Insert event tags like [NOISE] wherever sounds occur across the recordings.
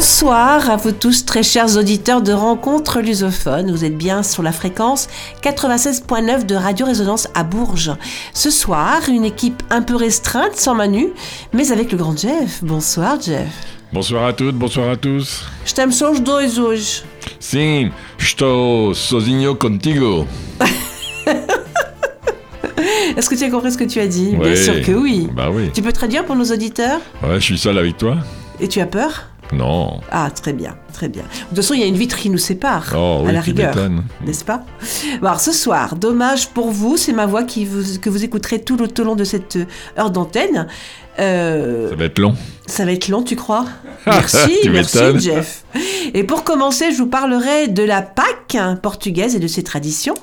Bonsoir à vous tous, très chers auditeurs de Rencontres Lusophones. Vous êtes bien sur la fréquence 96.9 de Radio Résonance à Bourges. Ce soir, une équipe un peu restreinte, sans Manu, mais avec le grand Jeff. Bonsoir, Jeff. Bonsoir à toutes, bonsoir à tous. Je t'aime os dois hoje. Sim, estou sozinho contigo. [LAUGHS] Est-ce que tu as compris ce que tu as dit? Bien sûr que oui. Bah oui. Tu peux traduire pour nos auditeurs? Ouais, je suis seul avec toi Et tu as peur? Non. Ah, très bien, très bien. De toute façon, il y a une vitre qui nous sépare, Oh à oui, la rigueur. N'est-ce pas? Bon, Alors, ce soir, dommage pour vous, c'est ma voix qui vous, que vous écouterez tout le long de cette heure d'antenne. Euh, Ça va être long. ça va être long, tu crois? Merci, [LAUGHS] Tu merci. Jeff. Et pour commencer, je vous parlerai de la Pâque hein, portugaise et de ses traditions.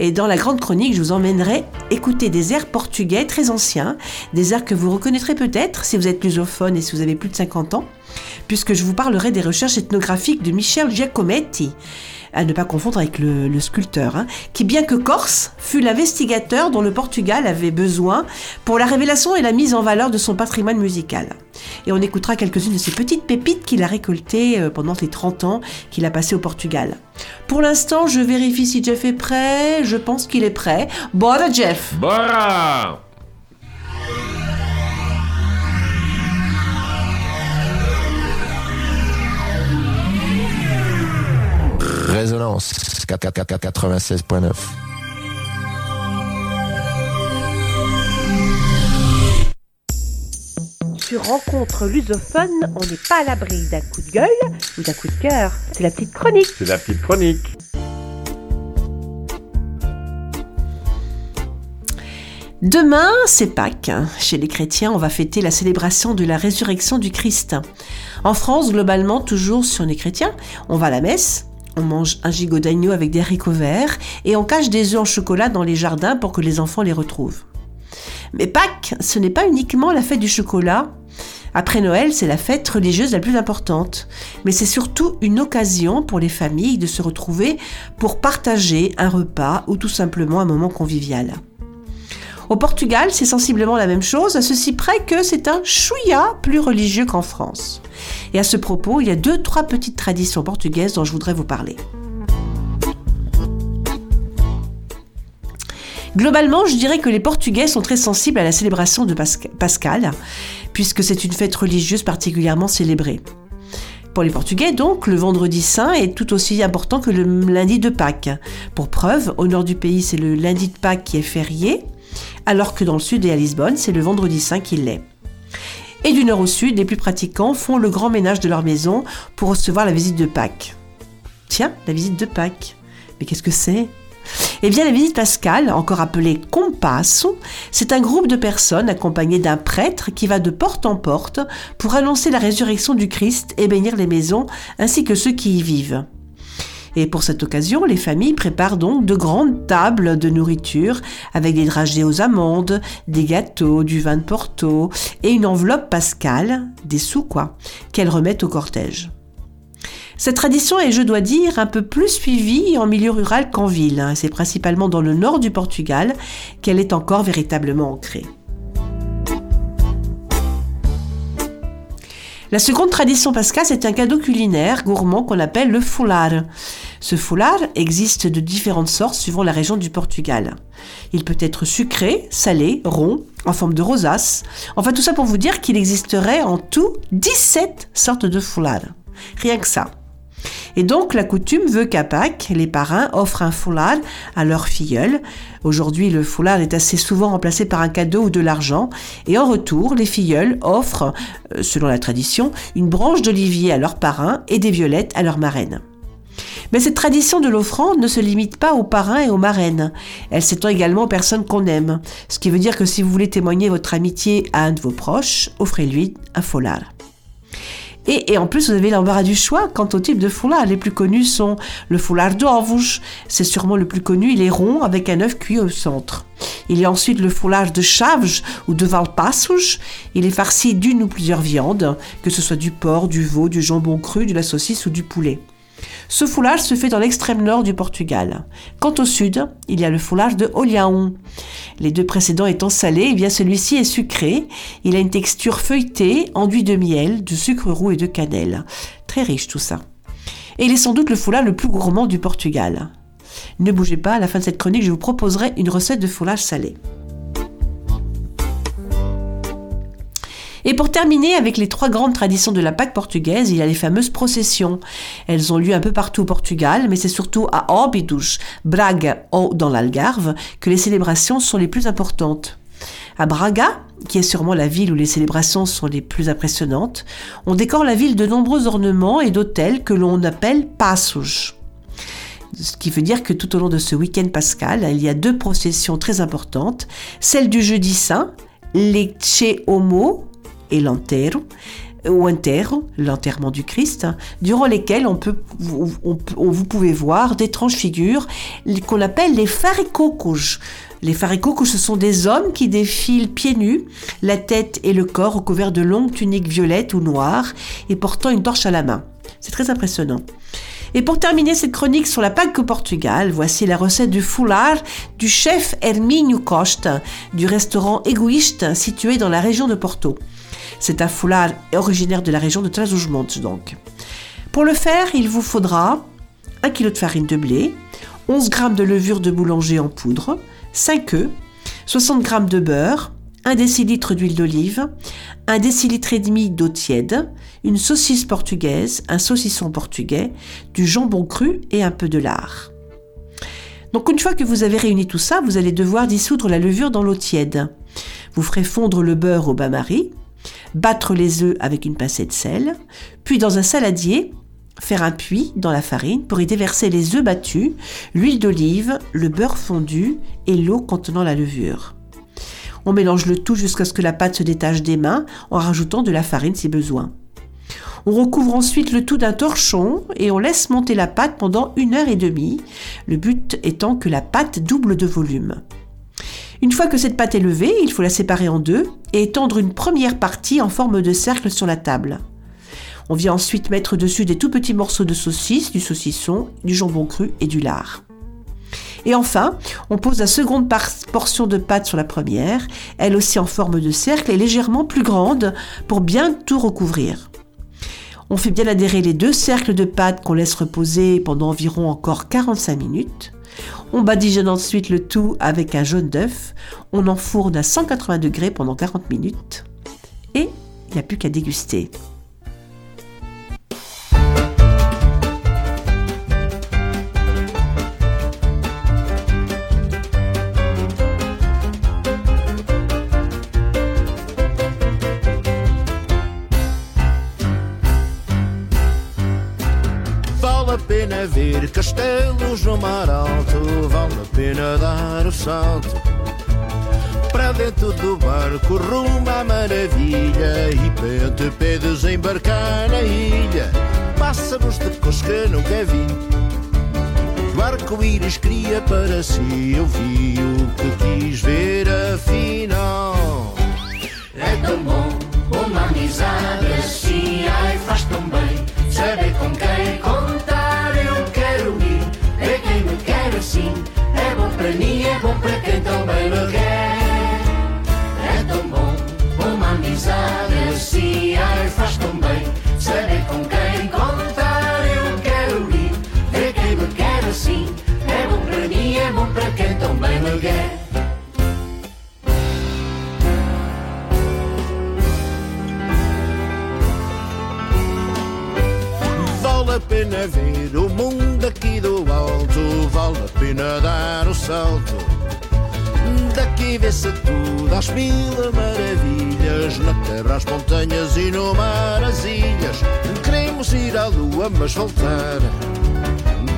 Et dans la grande chronique, je vous emmènerai écouter des airs portugais très anciens, des airs que vous reconnaîtrez peut-être si vous êtes lusophone et si vous avez plus de 50 ans, puisque je vous parlerai des recherches ethnographiques de Michel Giacometti, à ne pas confondre avec le, sculpteur, hein, qui bien que corse, fut l'investigateur dont le Portugal avait besoin pour la révélation et la mise en valeur de son patrimoine musical. Et on écoutera quelques-unes de ces petites pépites qu'il a récoltées euh, pendant les 30 ans qu'il a passé au Portugal. Pour l'instant, je vérifie si Jeff est prêt. Je pense qu'il est prêt. Bora, Jeff Bora 96.9. Sur Rencontre lusophone, on n'est pas à l'abri d'un coup de gueule ou d'un coup de cœur. C'est la petite chronique. C'est la petite chronique. Demain, c'est Pâques. Chez les chrétiens, on va fêter la célébration de la résurrection du Christ. En France, globalement, toujours si on est chrétien, on va à la messe, on mange un gigot d'agneau avec des haricots verts et on cache des œufs en chocolat dans les jardins pour que les enfants les retrouvent. Mais Pâques, ce n'est pas uniquement la fête du chocolat. Après Noël, c'est la fête religieuse la plus importante. Mais c'est surtout une occasion pour les familles de se retrouver pour partager un repas ou tout simplement un moment convivial. Au Portugal, c'est sensiblement la même chose, à ceci près que c'est un chouïa plus religieux qu'en France. Et à ce propos, il y a deux, trois petites traditions portugaises dont je voudrais vous parler. Globalement, je dirais que les Portugais sont très sensibles à la célébration de Pasca- Pascal, puisque c'est une fête religieuse particulièrement célébrée. Pour les Portugais, donc, le vendredi saint est tout aussi important que le lundi de Pâques. Pour preuve, au nord du pays, c'est le lundi de Pâques qui est férié, alors que dans le sud et à Lisbonne, c'est le vendredi saint qui l'est. Et du nord au sud, les plus pratiquants font le grand ménage de leur maison pour recevoir la visite de Pâques. Tiens, la visite de Pâques. Mais qu'est-ce que c'est? Eh bien, la visite pascale, encore appelée compasso, c'est un groupe de personnes accompagnées d'un prêtre qui va de porte en porte pour annoncer la résurrection du Christ et bénir les maisons ainsi que ceux qui y vivent. Et pour cette occasion, les familles préparent donc de grandes tables de nourriture avec des dragées aux amandes, des gâteaux, du vin de Porto et une enveloppe pascale, des sous quoi, qu'elles remettent au cortège. Cette tradition est, je dois dire, un peu plus suivie en milieu rural qu'en ville. C'est principalement dans le nord du Portugal qu'elle est encore véritablement ancrée. La seconde tradition pascale, c'est un cadeau culinaire gourmand qu'on appelle le foulard. Ce foulard existe de différentes sortes suivant la région du Portugal. Il peut être sucré, salé, rond, en forme de rosace. Enfin, tout ça pour vous dire qu'il existerait en tout 17 sortes de foulard. Rien que ça. Et donc, la coutume veut qu'à Pâques, les parrains offrent un foulard à leur filleule. Aujourd'hui, le foulard est assez souvent remplacé par un cadeau ou de l'argent. Et en retour, les filleuls offrent, euh, selon la tradition, une branche d'olivier à leur parrain et des violettes à leur marraine. Mais cette tradition de l'offrande ne se limite pas aux parrains et aux marraines. Elle s'étend également aux personnes qu'on aime. Ce qui veut dire que si vous voulez témoigner votre amitié à un de vos proches, offrez-lui un foulard. Et, et en plus, vous avez l'embarras du choix quant au type de foulard. Les plus connus sont le foulard d'Orvouche. C'est sûrement le plus connu. Il est rond avec un œuf cuit au centre. Il y a ensuite le foulard de Chaves ou de Valpassos. Il est farci d'une ou plusieurs viandes, que ce soit du porc, du veau, du jambon cru, de la saucisse ou du poulet. Ce foulard se fait dans l'extrême nord du Portugal. Quant au sud, il y a le foulard de Olhaon. Les deux précédents étant salés, eh celui-ci est sucré. Il a une texture feuilletée, enduit de miel, de sucre roux et de cannelle. Très riche tout ça. Et il est sans doute le foulard le plus gourmand du Portugal. Ne bougez pas, à la fin de cette chronique, je vous proposerai une recette de foulage salé. Et pour terminer avec les trois grandes traditions de la Pâque portugaise, il y a les fameuses processions. Elles ont lieu un peu partout au Portugal, mais c'est surtout à Óbidos, Braga ou dans l'Algarve que les célébrations sont les plus importantes. À Braga, qui est sûrement la ville où les célébrations sont les plus impressionnantes, on décore la ville de nombreux ornements et d'hôtels que l'on appelle passos. Ce qui veut dire que tout au long de ce week-end pascal, il y a deux processions très importantes. Celle du jeudi saint, l'Ecce Homo, et ou l'enterrement du Christ, durant lesquels on vous pouvez voir d'étranges figures qu'on appelle les faricocos. Les faricocos, ce sont des hommes qui défilent pieds nus, la tête et le corps recouverts de longues tuniques violettes ou noires et portant une torche à la main. C'est très impressionnant. Et pour terminer cette chronique sur la Pâque au Portugal, voici la recette du foulard du chef Hermínio Costa du restaurant Égoïste situé dans la région de Porto. C'est un foulard originaire de la région de trás donc. Pour le faire, il vous faudra 1 kg de farine de blé, 11 g de levure de boulanger en poudre, 5 œufs, 60 g de beurre, 1 décilitre d'huile d'olive, 1 décilitre et demi d'eau tiède, une saucisse portugaise, un saucisson portugais, du jambon cru et un peu de lard. Donc une fois que vous avez réuni tout ça, vous allez devoir dissoudre la levure dans l'eau tiède. Vous ferez fondre le beurre au bain-marie, battre les œufs avec une pincée de sel, puis dans un saladier, faire un puits dans la farine pour y déverser les œufs battus, l'huile d'olive, le beurre fondu et l'eau contenant la levure. On mélange le tout jusqu'à ce que la pâte se détache des mains en rajoutant de la farine si besoin. On recouvre ensuite le tout d'un torchon et on laisse monter la pâte pendant une heure et demie, le but étant que la pâte double de volume. Une fois que cette pâte est levée, il faut la séparer en deux et étendre une première partie en forme de cercle sur la table. On vient ensuite mettre dessus des tout petits morceaux de saucisse, du saucisson, du jambon cru et du lard. Et enfin, on pose la seconde portion de pâte sur la première, elle aussi en forme de cercle et légèrement plus grande pour bien tout recouvrir. On fait bien adhérer les deux cercles de pâte qu'on laisse reposer pendant environ encore 45 minutes. On badigeonne ensuite le tout avec un jaune d'œuf. On enfourne à 180 degrés pendant 40 minutes. Et il n'y a plus qu'à déguster. Castelos no mar alto, vale a pena dar o salto. Para dentro do barco rumo à maravilha E pente pedes embarcar na ilha. Pássaros de cores que nunca vi. O arco-íris cria para si Eu vi o que quis ver afinal. É tão bom uma amizade assim Ai faz tão bem saber com quem para mim, é bom para quem também me quer. É tão bom, uma amizade assim. Ai, faz tão a pena ver o mundo aqui do alto, vale a pena dar o salto. Daqui vê-se tudo às mil maravilhas, na terra as montanhas e no mar as ilhas. Queremos ir à lua, mas voltar.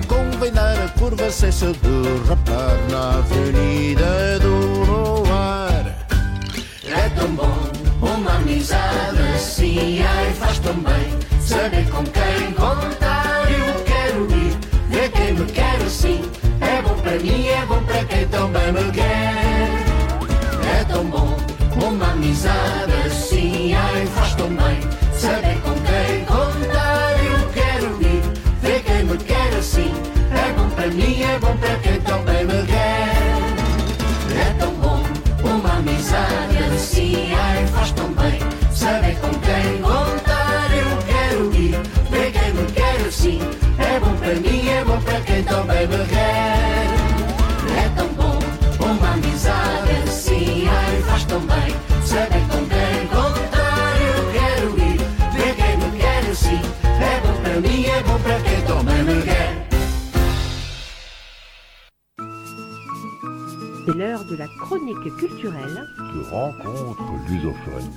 Convém dar a curva sem se derrapar na avenida do Noar. É tão bom uma amizade assim, ai faz tão bem saber com quem contar. Para mim é bom para quem também me quer. É tão bom uma amizade assim, ai, faz tão bem saber com quem contar. Eu quero ir ver quem me quer assim. É bom para mim, é bom para quem também me quer. É tão bom uma amizade assim, ai, faz tão bem saber com quem contar. Eu quero ir ver quem me quer assim. É bom para mim, é bom para quem também me quer. De la chronique culturelle de rencontres lusophones.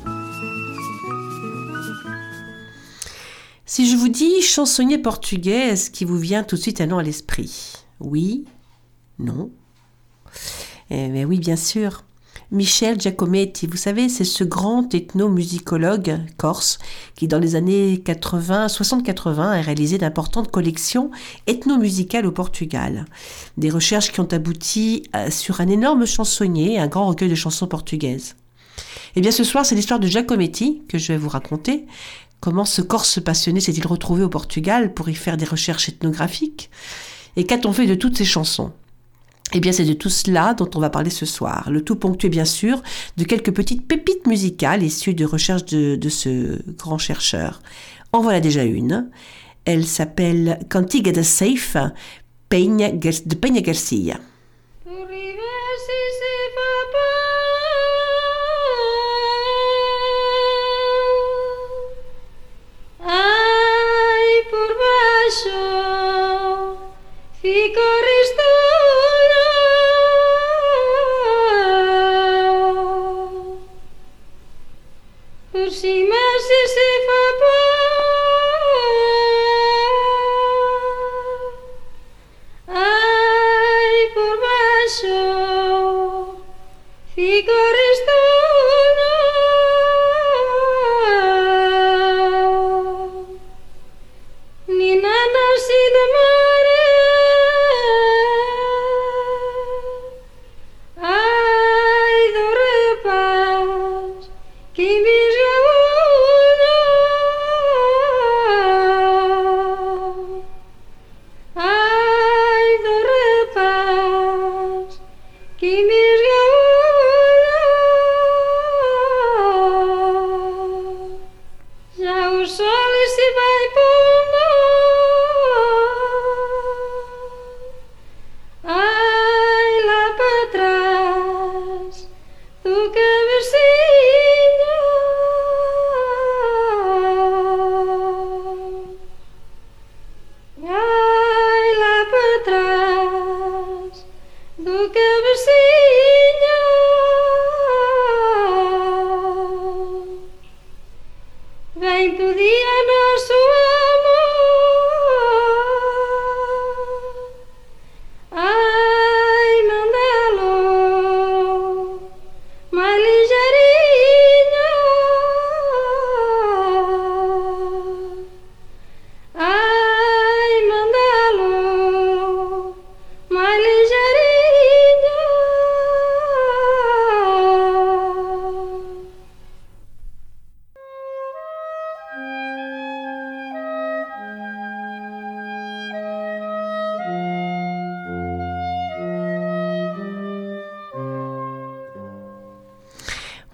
Si je vous dis chansonnier portugais, est-ce qui vous vient tout de suite un nom à l'esprit? Oui? Non? Eh, Mais oui, bien sûr. Michel Giacometti, vous savez, c'est ce grand ethnomusicologue corse qui, dans les années 80, 60-80, a réalisé d'importantes collections ethnomusicales au Portugal. Des recherches qui ont abouti euh, sur un énorme chansonnier, un grand recueil de chansons portugaises. Eh bien, ce soir, c'est l'histoire de Giacometti que je vais vous raconter. Comment ce Corse passionné s'est-il retrouvé au Portugal pour y faire des recherches ethnographiques? Et qu'a-t-on fait de toutes ces chansons? Eh bien, c'est de tout cela dont on va parler ce soir. Le tout ponctué, bien sûr, de quelques petites pépites musicales issues de recherches de, ce grand chercheur. En voilà déjà une. Elle s'appelle Cantiga de Safe Peña, de Peña Garcia. Figure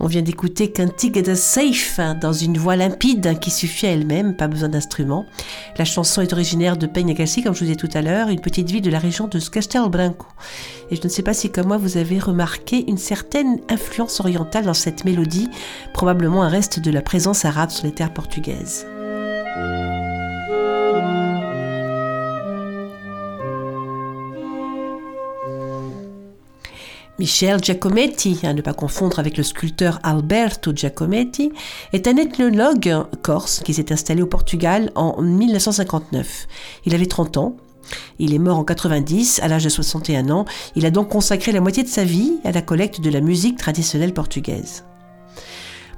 vient d'écouter Cantiga de Safe dans une voix limpide qui suffit à elle-même, pas besoin d'instrument. La chanson est originaire de Peñagassi, comme je vous ai dit tout à l'heure, une petite ville de la région de Castelo Branco. Et je ne sais pas si comme moi vous avez remarqué une certaine influence orientale dans cette mélodie, probablement un reste de la présence arabe sur les terres portugaises. Michel Giacometti, à ne pas confondre avec le sculpteur Alberto Giacometti, est un ethnologue corse qui s'est installé au Portugal en 1959. Il avait 30 ans. Il est mort en 90, à l'âge de 61 ans. Il a donc consacré la moitié de sa vie à la collecte de la musique traditionnelle portugaise.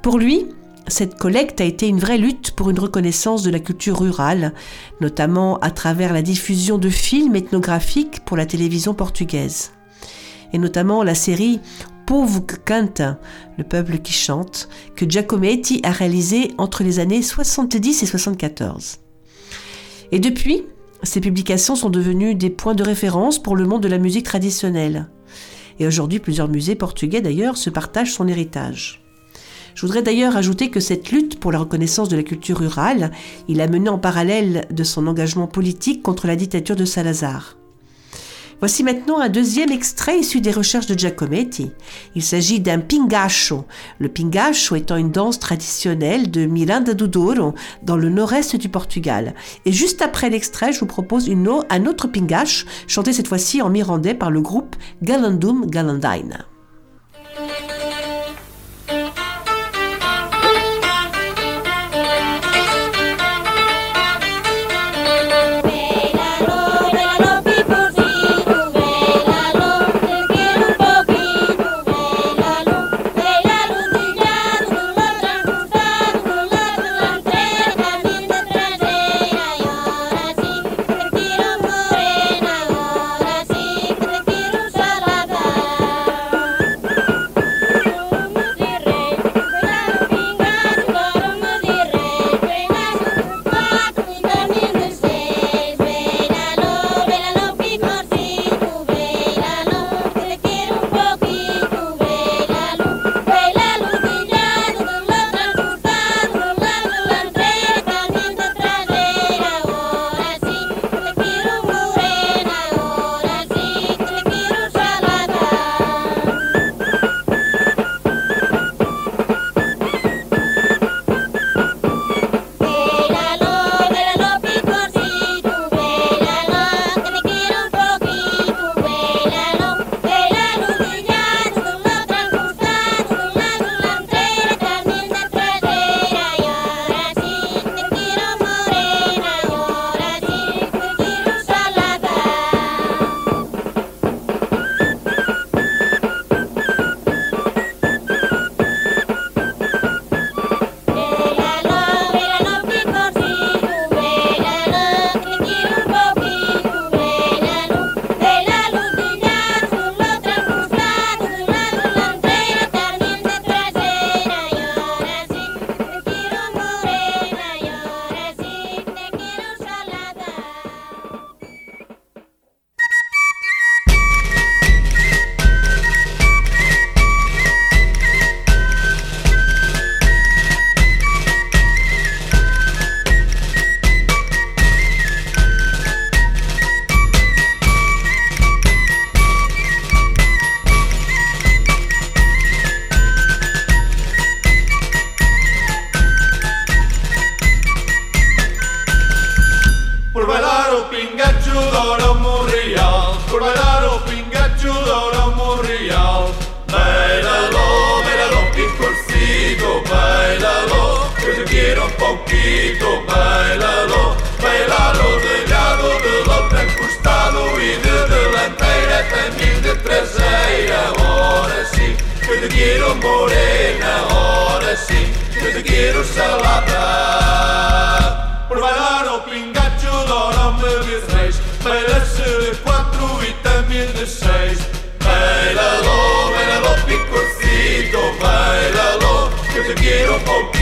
Pour lui, cette collecte a été une vraie lutte pour une reconnaissance de la culture rurale, notamment à travers la diffusion de films ethnographiques pour la télévision portugaise et notamment la série canta, le peuple qui chante, que Giacometti a réalisé entre les années 70 et 74. Et depuis, ces publications sont devenues des points de référence pour le monde de la musique traditionnelle. Et aujourd'hui, plusieurs musées portugais d'ailleurs se partagent son héritage. Je voudrais d'ailleurs ajouter que cette lutte pour la reconnaissance de la culture rurale, il a mené en parallèle de son engagement politique contre la dictature de Salazar. Voici maintenant un deuxième extrait issu des recherches de Giacometti. Il s'agit d'un pingacho. Le pingacho étant une danse traditionnelle de Miranda do Douro dans le nord-est du Portugal. Et juste après l'extrait, je vous propose un autre pingacho, chanté cette fois-ci en mirandais par le groupe Galandum Galandine. Que te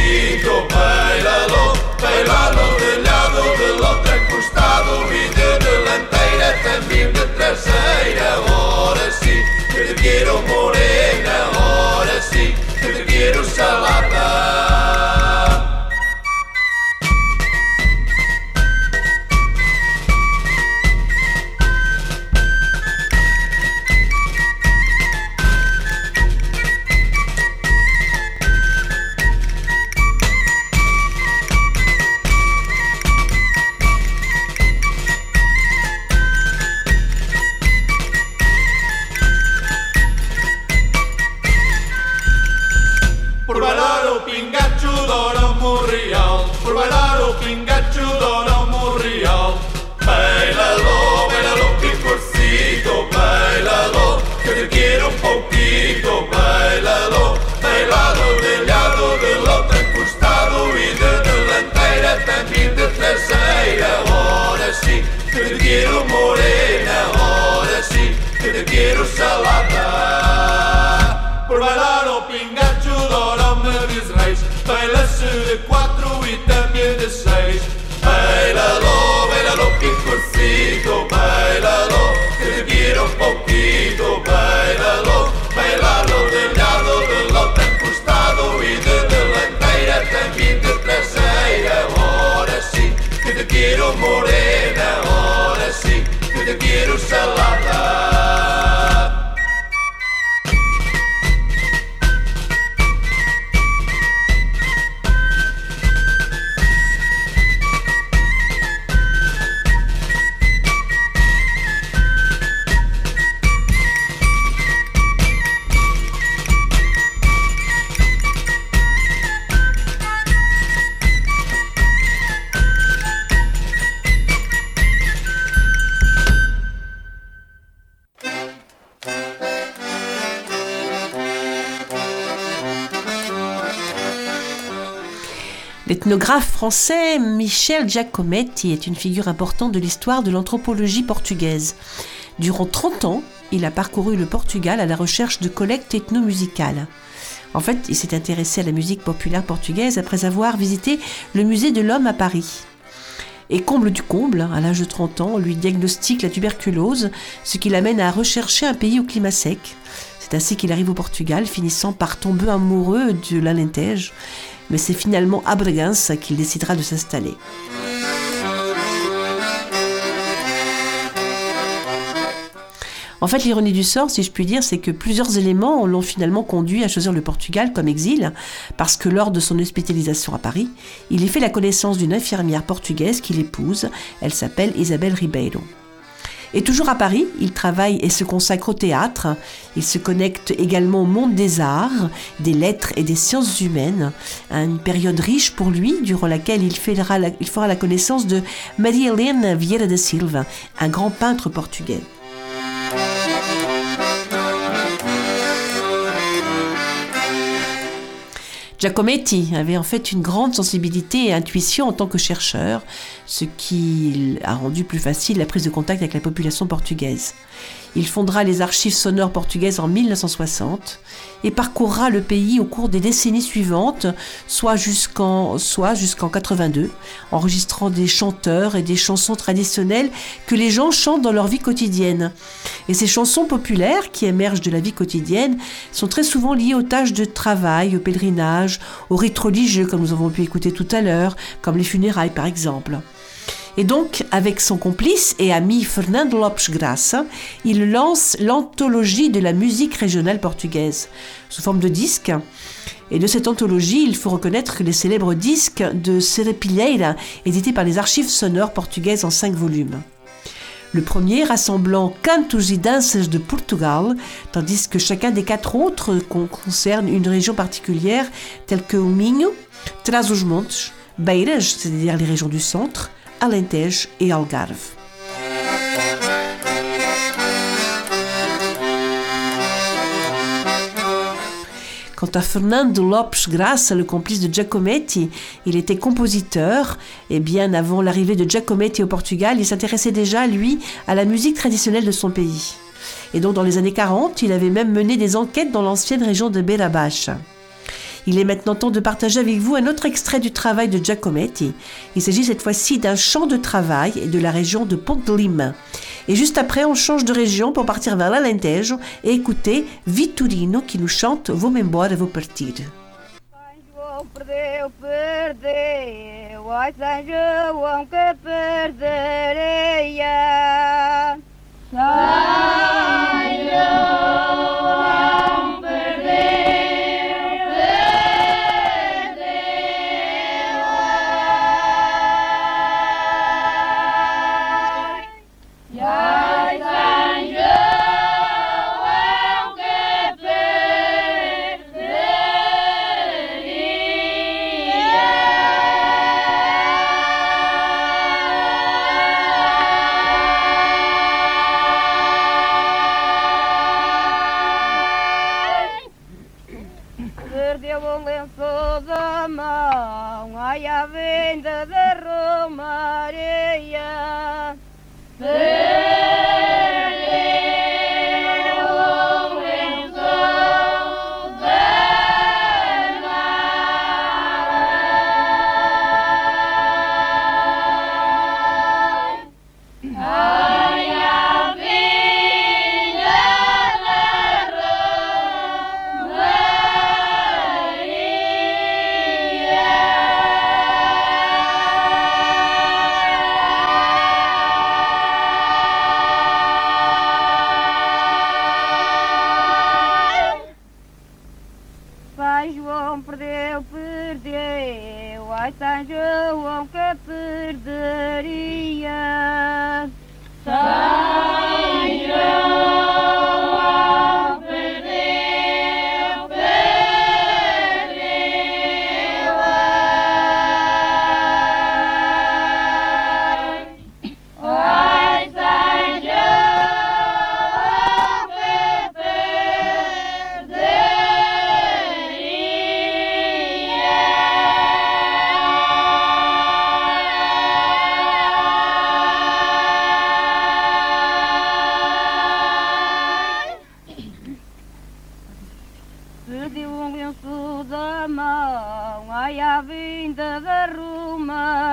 L'ethnographe français Michel Giacometti est une figure importante de l'histoire de l'anthropologie portugaise. Durant 30 ans, il a parcouru le Portugal à la recherche de collectes ethnomusicales. En fait, il s'est intéressé à la musique populaire portugaise après avoir visité le musée de l'homme à Paris. Et comble du comble, à l'âge de 30 ans, on lui diagnostique la tuberculose, ce qui l'amène à rechercher un pays au climat sec. C'est ainsi qu'il arrive au Portugal, finissant par tomber amoureux de l'Alentejo. Mais c'est finalement à Bragança qu'il décidera de s'installer. En fait, l'ironie du sort, si je puis dire, c'est que plusieurs éléments l'ont finalement conduit à choisir le Portugal comme exil, parce que lors de son hospitalisation à Paris, il y fait la connaissance d'une infirmière portugaise qu'il épouse. Elle s'appelle Isabelle Ribeiro. Et toujours à Paris, il travaille et se consacre au théâtre. Il se connecte également au monde des arts, des lettres et des sciences humaines. Une période riche pour lui, durant laquelle il fera la, connaissance de Maria Helena Vieira da Silva, un grand peintre portugais. Giacometti avait en fait une grande sensibilité et intuition en tant que chercheur, ce qui a rendu plus facile la prise de contact avec la population portugaise. Il fondera les archives sonores portugaises en 1960 et parcourra le pays au cours des décennies suivantes, soit jusqu'en soit jusqu'en 82, enregistrant des chanteurs et des chansons traditionnelles que les gens chantent dans leur vie quotidienne. Et ces chansons populaires qui émergent de la vie quotidienne sont très souvent liées aux tâches de travail, au pèlerinage, aux rites religieux comme nous avons pu écouter tout à l'heure, comme les funérailles par exemple. Et donc, avec son complice et ami Fernando Lopes Graça, il lance l'anthologie de la musique régionale portugaise, sous forme de disque. Et de cette anthologie, il faut reconnaître que les célèbres disques de Serepilheira, édités par les archives sonores portugaises en cinq volumes. Le premier rassemblant Cantos e Danças de Portugal, tandis que chacun des quatre autres concerne une région particulière, telle que o Minho, Trás-os-Montes, Beiras, c'est-à-dire les régions du centre, Alentejo et Algarve. Quant à Fernando Lopes Graça, le complice de Giacometti, il était compositeur et bien avant l'arrivée de Giacometti au Portugal, il s'intéressait déjà, lui, à la musique traditionnelle de son pays. Et donc dans les années 40, il avait même mené des enquêtes dans l'ancienne région de Beira. Il est maintenant temps de partager avec vous un autre extrait du travail de Giacometti. Il s'agit cette fois-ci d'un chant de travail et de la région de Lima. Et juste après, on change de région pour partir vers l'Alentejo et écouter Vitorino qui nous chante João que perderei. São João Perdeu um lenço da mão, ai a vinda da Romaria.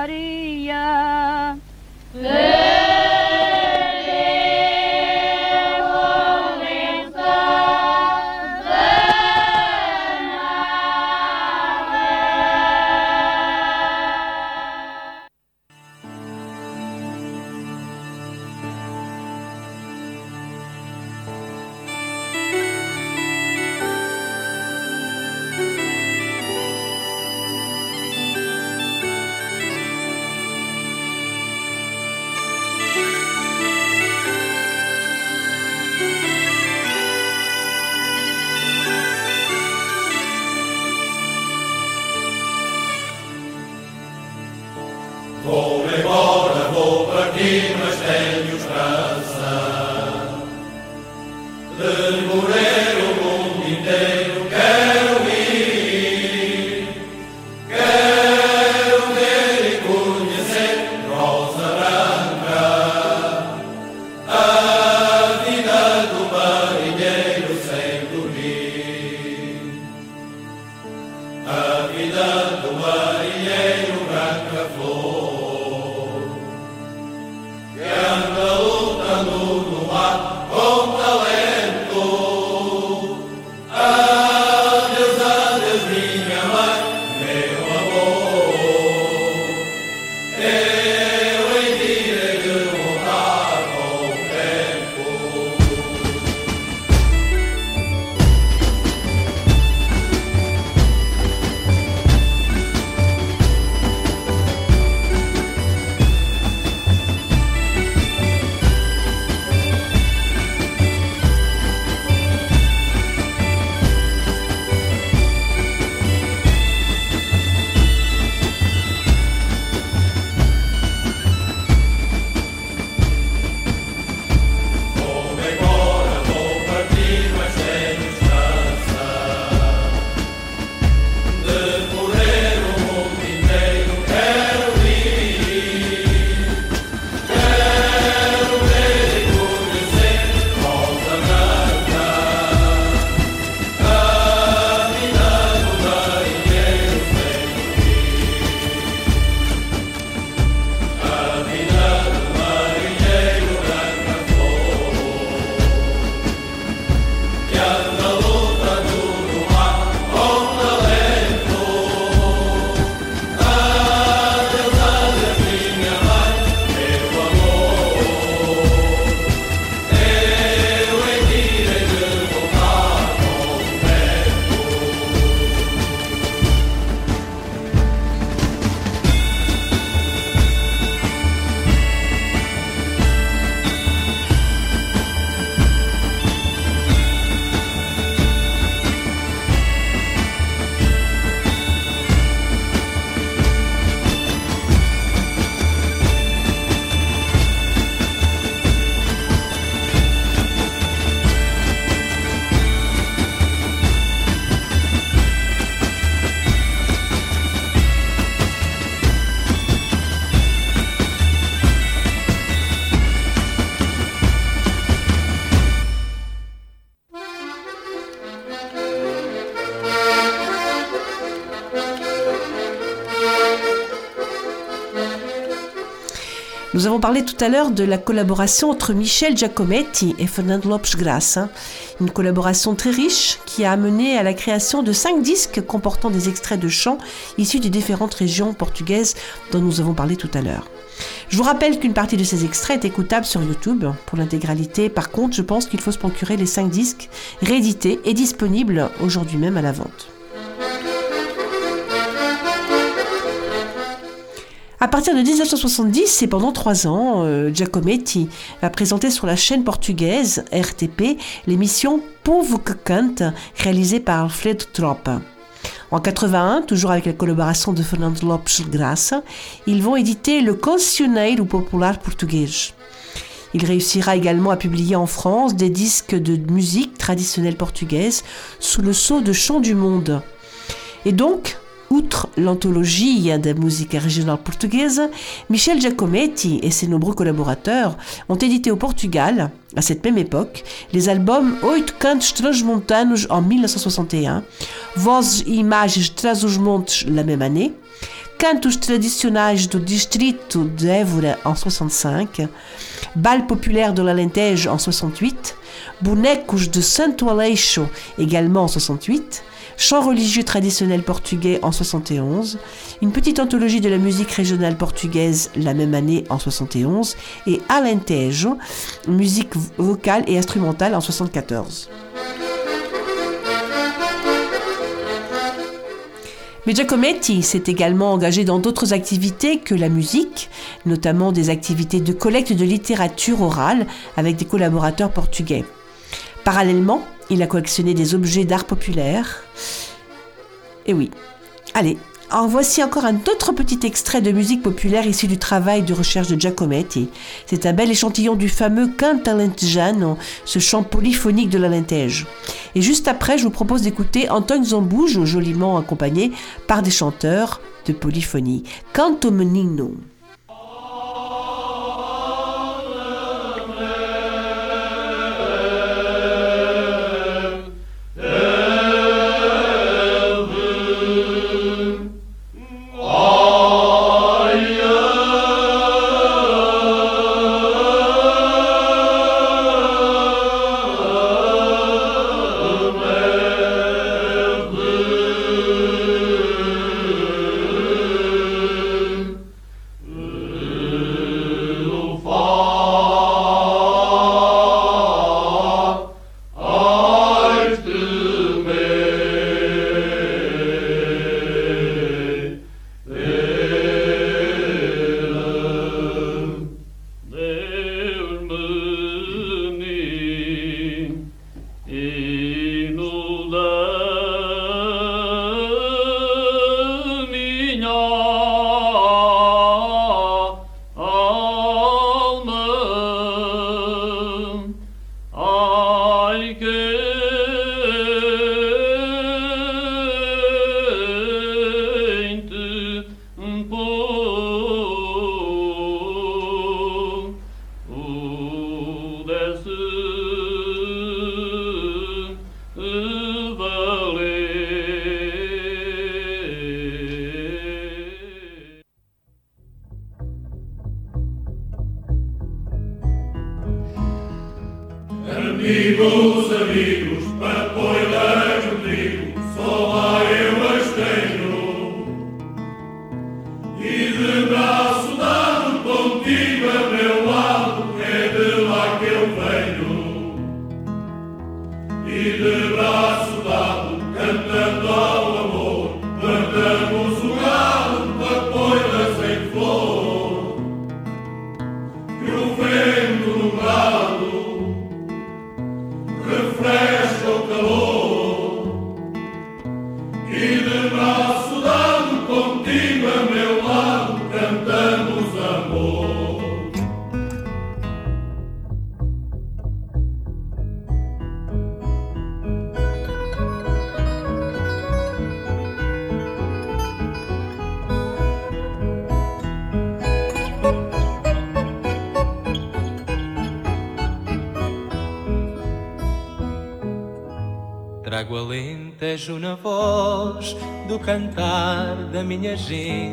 Nous avons parlé tout à l'heure de la collaboration entre Michel Giacometti et Fernando Lopes Graça, une collaboration très riche qui a amené à la création de cinq disques comportant des extraits de chants issus des différentes régions portugaises dont nous avons parlé tout à l'heure. Je vous rappelle qu'une partie de ces extraits est écoutable sur YouTube. Pour l'intégralité, par contre, je pense qu'il faut se procurer les cinq disques réédités et disponibles aujourd'hui même à la vente. À partir de 1970 et pendant trois ans, euh, Giacometti va présenter sur la chaîne portugaise RTP l'émission Povo que réalisée par Alfred Trop. En 81, toujours avec la collaboration de Fernando Lopes Graça, ils vont éditer le Cancioneiro Popular Português. Il réussira également à publier en France des disques de musique traditionnelle portugaise sous le sceau de Chants du Monde. Et donc, Outre l'anthologie de musique régionale portugaise, Michel Giacometti et ses nombreux collaborateurs ont édité au Portugal, à cette même époque, les albums Oito Cantos Transmontanos en 1961, Vozes e Imagens Traz Montes la même année, Cantos Tradicionais do Distrito de Évora en 65, Bal Populaire de l'Alentejo en 68, Bonecos de Santo Aleixo également en 68, Chants religieux traditionnels portugais en 71, une petite anthologie de la musique régionale portugaise la même année en 71 et Alentejo, musique vocale et instrumentale en 74. Mais Giacometti s'est également engagé dans d'autres activités que la musique, notamment des activités de collecte de littérature orale avec des collaborateurs portugais. Parallèlement, il a collectionné des objets d'art populaire. Et oui. Allez, en voici encore un autre petit extrait de musique populaire issu du travail de recherche de Giacometti. C'est un bel échantillon du fameux Canta Lentejano, ce chant polyphonique de l'Alentejo. Et juste après, je vous propose d'écouter Antoine Zambouge, joliment accompagné par des chanteurs de polyphonie. Canto Menino. Minha gente.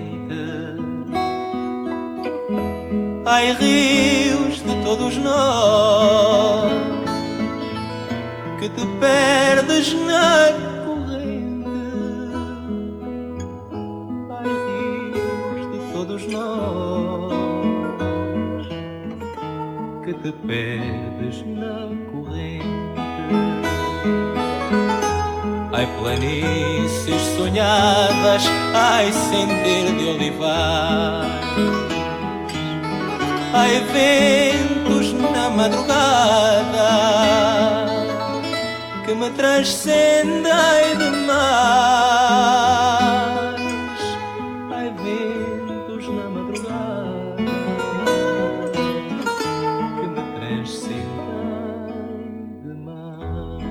Ai ventos na madrugada Que me transcendem demais. Ai ventos na madrugada Que me transcendem demais.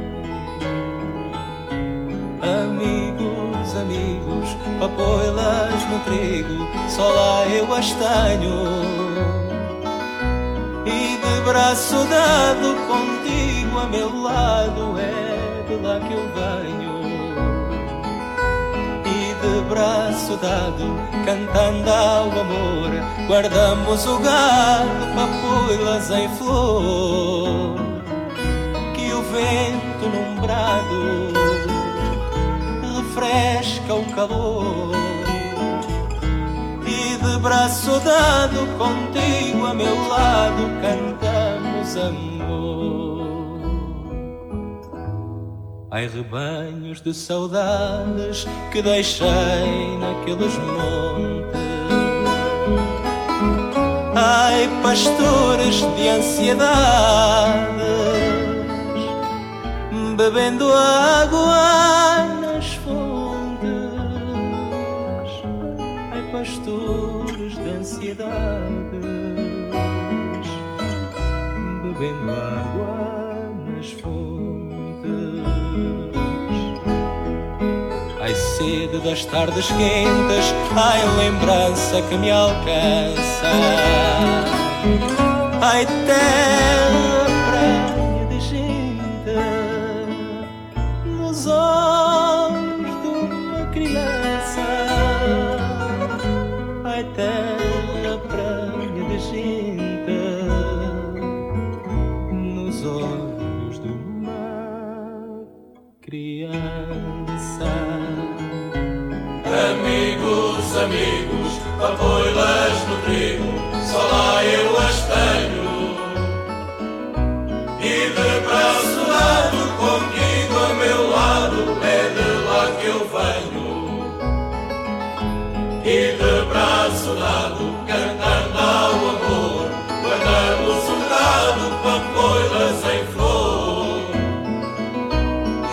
Amigos, amigos, papoilas no trigo Só lá eu as tenho braço dado contigo a meu lado é de lá que eu venho. E de braço dado cantando ao amor guardamos o gado papoilas em flor que o vento num brado refresca o calor. E de braço dado contigo a meu lado cantamos amor. Ai rebanhos de saudades que deixei naqueles montes. Ai pastores de ansiedades bebendo água nas fontes. Ai pastores de ansiedades bebendo água nas fontes. Ai sede das tardes quentes, ai lembrança que me alcança. Ai terra trigo, só lá eu as tenho. E de braço dado contigo a meu lado, é de lá que eu venho. E de braço dado, cantando ao amor, guardamos o gado, papoilas em flor.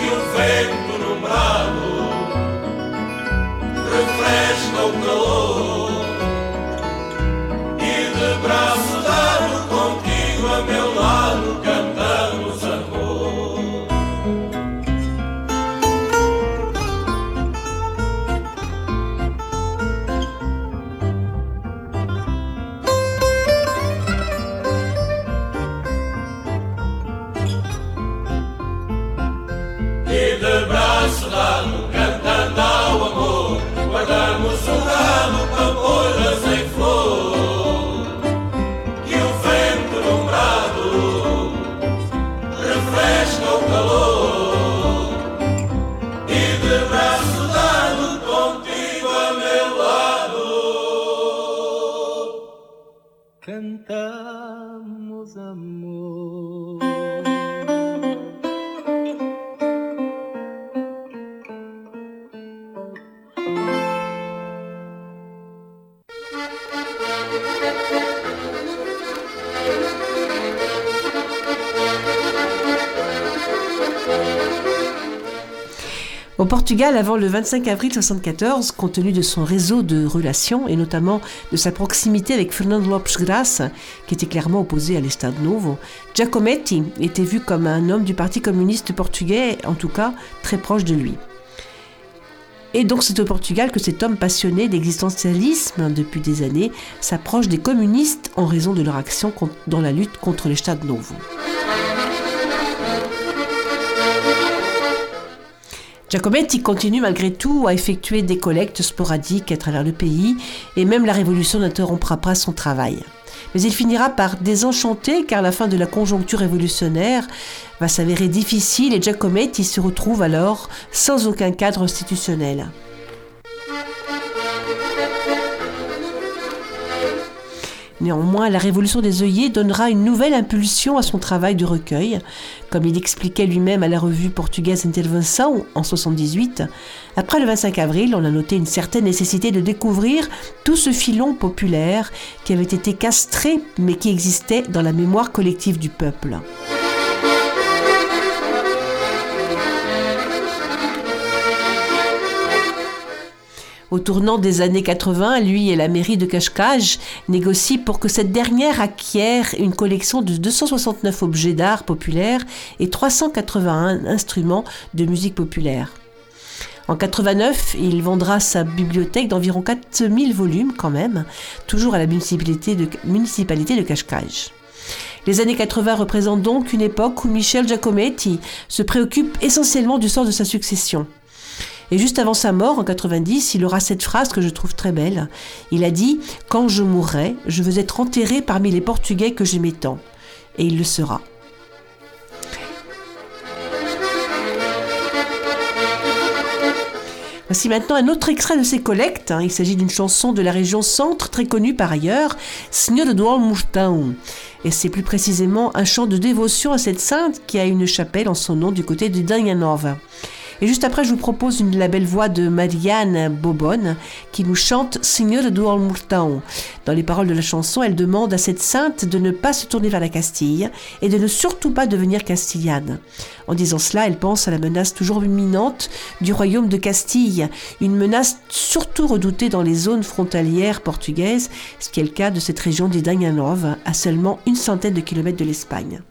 E o vento no brado refresca o calor Hola. Au Portugal, avant le 25 avril 1974, compte tenu de son réseau de relations et notamment de sa proximité avec Fernando Lopes Graça, qui était clairement opposé à l'Estado Novo, Giacometti était vu comme un homme du Parti communiste portugais, en tout cas très proche de lui. Et donc c'est au Portugal que cet homme passionné d'existentialisme depuis des années s'approche des communistes en raison de leur action dans la lutte contre l'Estado Novo. Giacometti continue malgré tout à effectuer des collectes sporadiques à travers le pays et même la révolution n'interrompra pas son travail. Mais il finira par désenchanter car la fin de la conjoncture révolutionnaire va s'avérer difficile et Giacometti se retrouve alors sans aucun cadre institutionnel. Néanmoins, la révolution des œillets donnera une nouvelle impulsion à son travail de recueil. Comme il expliquait lui-même à la revue portugaise Intervenção en 78, après le 25 avril, on a noté une certaine nécessité de découvrir tout ce filon populaire qui avait été castré mais qui existait dans la mémoire collective du peuple. Au tournant des années 80, lui et la mairie de Cascais négocient pour que cette dernière acquiert une collection de 269 objets d'art populaire et 381 instruments de musique populaire. En 89, il vendra sa bibliothèque d'environ 4000 volumes quand même, toujours à la municipalité de, municipalité de Cascais. Les années 80 représentent donc une époque où Michel Giacometti se préoccupe essentiellement du sort de sa succession. Et juste avant sa mort, en 90, il aura cette phrase que je trouve très belle. Il a dit Quand je mourrai, je veux être enterré parmi les Portugais que j'aimais tant. Et il le sera. Voici maintenant un autre extrait de ses collectes. Il s'agit d'une chanson de la région centre, très connue par ailleurs, Senhor de Mourtão. Et c'est plus précisément un chant de dévotion à cette sainte qui a une chapelle en son nom du côté de Danhanova. Et juste après, je vous propose une, la belle voix de Marianne Bobonne qui nous chante Seigneur do Almurtão. Dans les paroles de la chanson, elle demande à cette sainte de ne pas se tourner vers la Castille et de ne surtout pas devenir castillane. En disant cela, elle pense à la menace toujours imminente du royaume de Castille, une menace surtout redoutée dans les zones frontalières portugaises, ce qui est le cas de cette région des Danganov, à seulement une centaine de kilomètres de l'Espagne.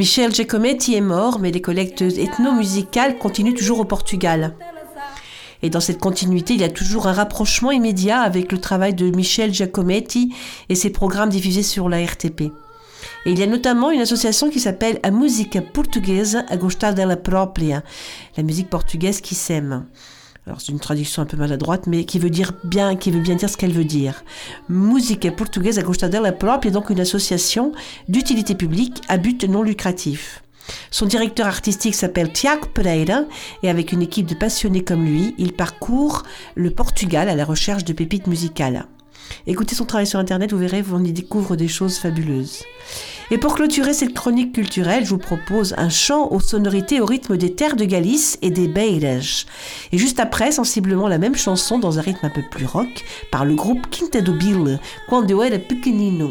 Michel Giacometti est mort, mais les collectes ethno-musicales continuent toujours au Portugal. Et dans cette continuité, il y a toujours un rapprochement immédiat avec le travail de Michel Giacometti et ses programmes diffusés sur la RTP. Et il y a notamment une association qui s'appelle A Música Portuguesa a Gostar dela Própria, la musique portugaise qui s'aime. Alors c'est une traduction un peu maladroite, mais qui veut dire bien, qui veut bien dire ce qu'elle veut dire. Música Portuguesa a Gostar dela Própria est donc une association d'utilité publique à but non lucratif. Son directeur artistique s'appelle Tiago Pereira et avec une équipe de passionnés comme lui, il parcourt le Portugal à la recherche de pépites musicales. Écoutez son travail sur internet, vous verrez, on y découvre des choses fabuleuses. Et pour clôturer cette chronique culturelle, je vous propose un chant aux sonorités au rythme des terres de Galice et des Beiras. Et juste après, sensiblement la même chanson dans un rythme un peu plus rock par le groupe Quinta do Bill, Quando era pequenino.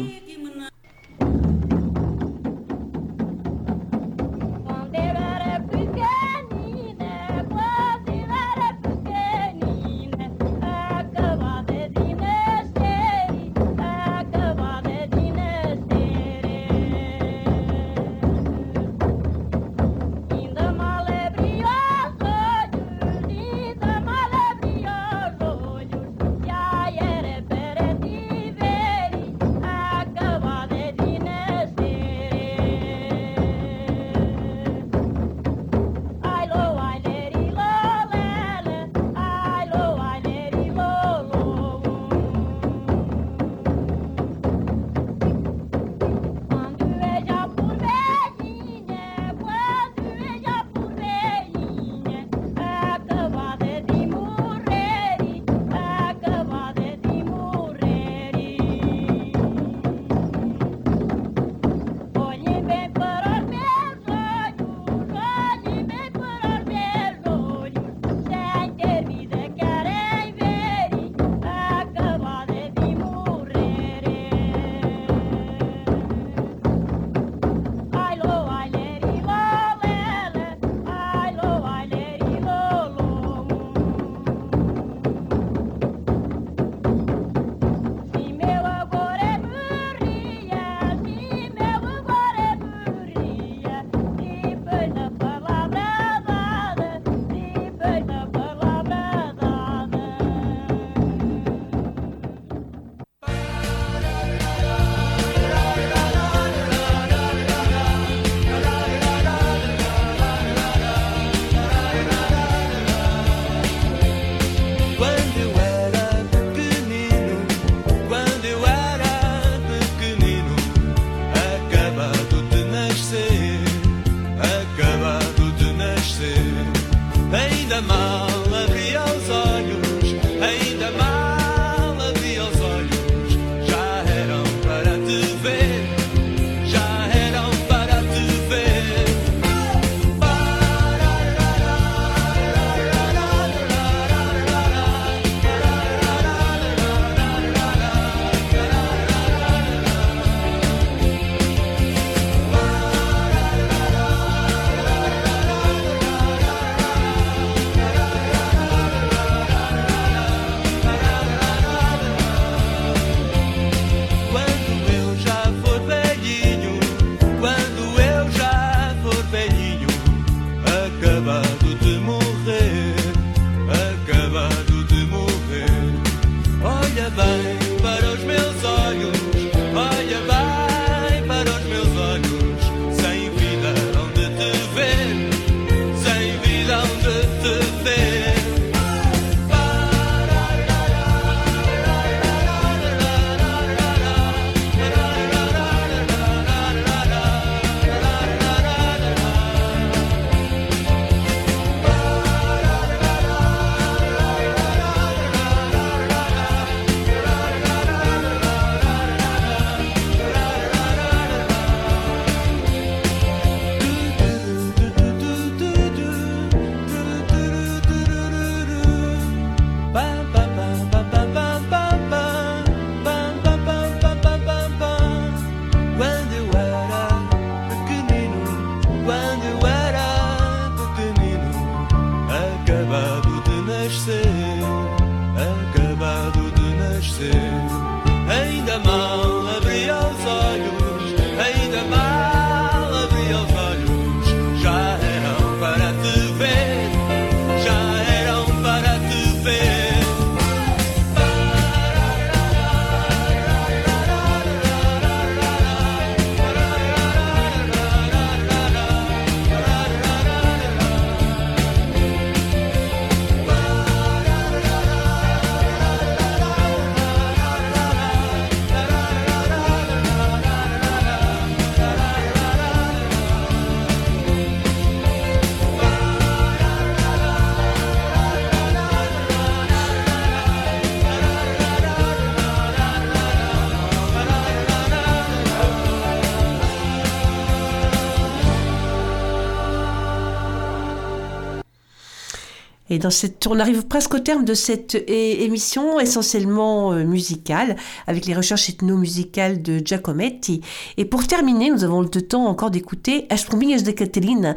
Et dans cette, on arrive presque au terme de cette émission essentiellement euh, musicale, avec les recherches ethno-musicales de Giacometti. Et pour terminer, nous avons le temps encore d'écouter As de Caterina,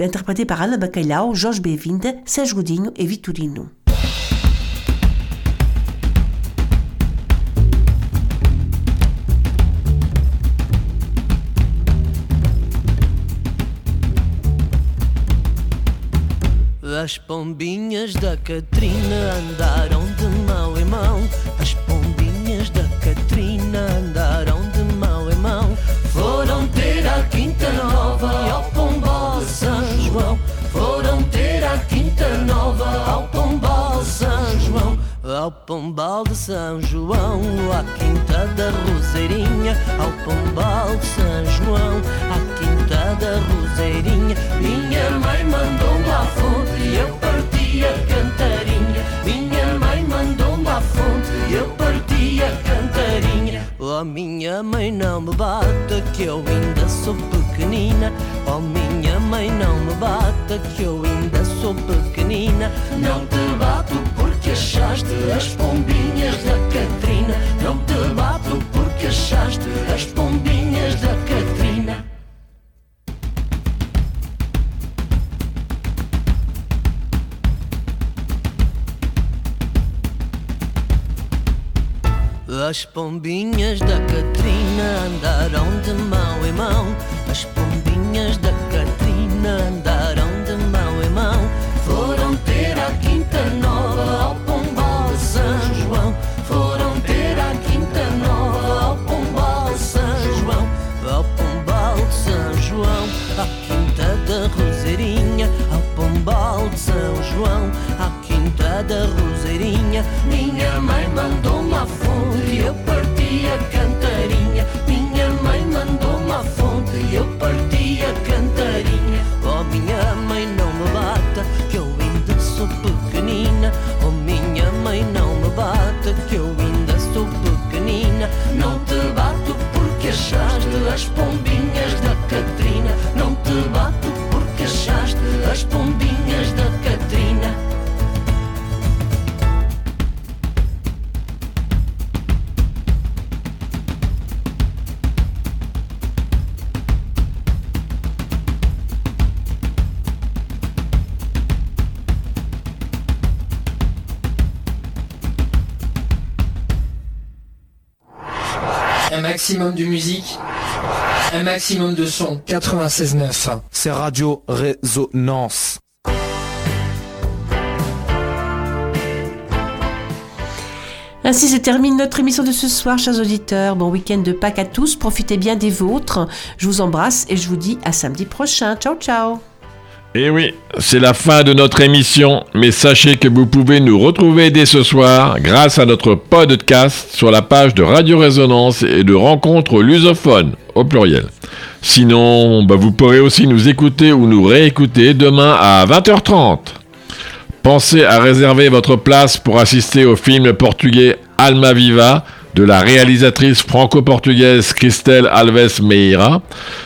interprété par Ana Bacalhau, Jorge Bevinde, Sérgio Godinho et Vitorino. As pombinhas da Catrina andaram de mão em mão. As pombinhas da Catrina andaram de mão em mão. Foram ter a Quinta Nova ao Pombal de São João. Foram ter a Quinta Nova ao Pombal de São João. Ao Pombal de São João, à Quinta da Roseirinha. Ao Pombal de São João, Roseirinha. Minha mãe mandou-me à fonte e eu parti a cantarinha. Minha mãe mandou-me à fonte e eu parti a cantarinha. Oh, minha mãe não me bata que eu ainda sou pequenina. Oh, minha mãe não me bata que eu ainda sou pequenina. Não te bato porque achaste as pombinhas da Catrina. Não te bato porque achaste as pombinhas da Catrina. As pombinhas da Catrina andaram de mão em mão. As pombinhas maximum de musique, un maximum de son. 96.9. C'est Radio Résonance. Ainsi se termine notre émission de ce soir, chers auditeurs. Bon week-end de Pâques à tous. Profitez bien des vôtres. Je vous embrasse et je vous dis à samedi prochain. Ciao, ciao. Et Eh oui, c'est la fin de notre émission, mais sachez que vous pouvez nous retrouver dès ce soir grâce à notre podcast sur la page de Radio Résonance et de Rencontres lusophones, au pluriel. Sinon, bah, vous pourrez aussi nous écouter ou nous réécouter demain à 20h30. Pensez à réserver votre place pour assister au film portugais Alma Viva de la réalisatrice franco-portugaise Christelle Alves Meira.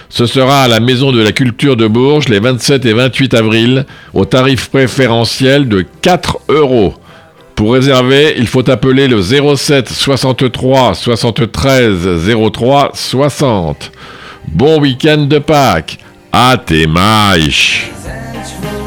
Ce sera à la Maison de la Culture de Bourges les 27 et 28 avril au tarif préférentiel de 4 euros. Pour réserver, il faut appeler le 07 63 73 03 60. Bon week-end de Pâques. Até mais. Se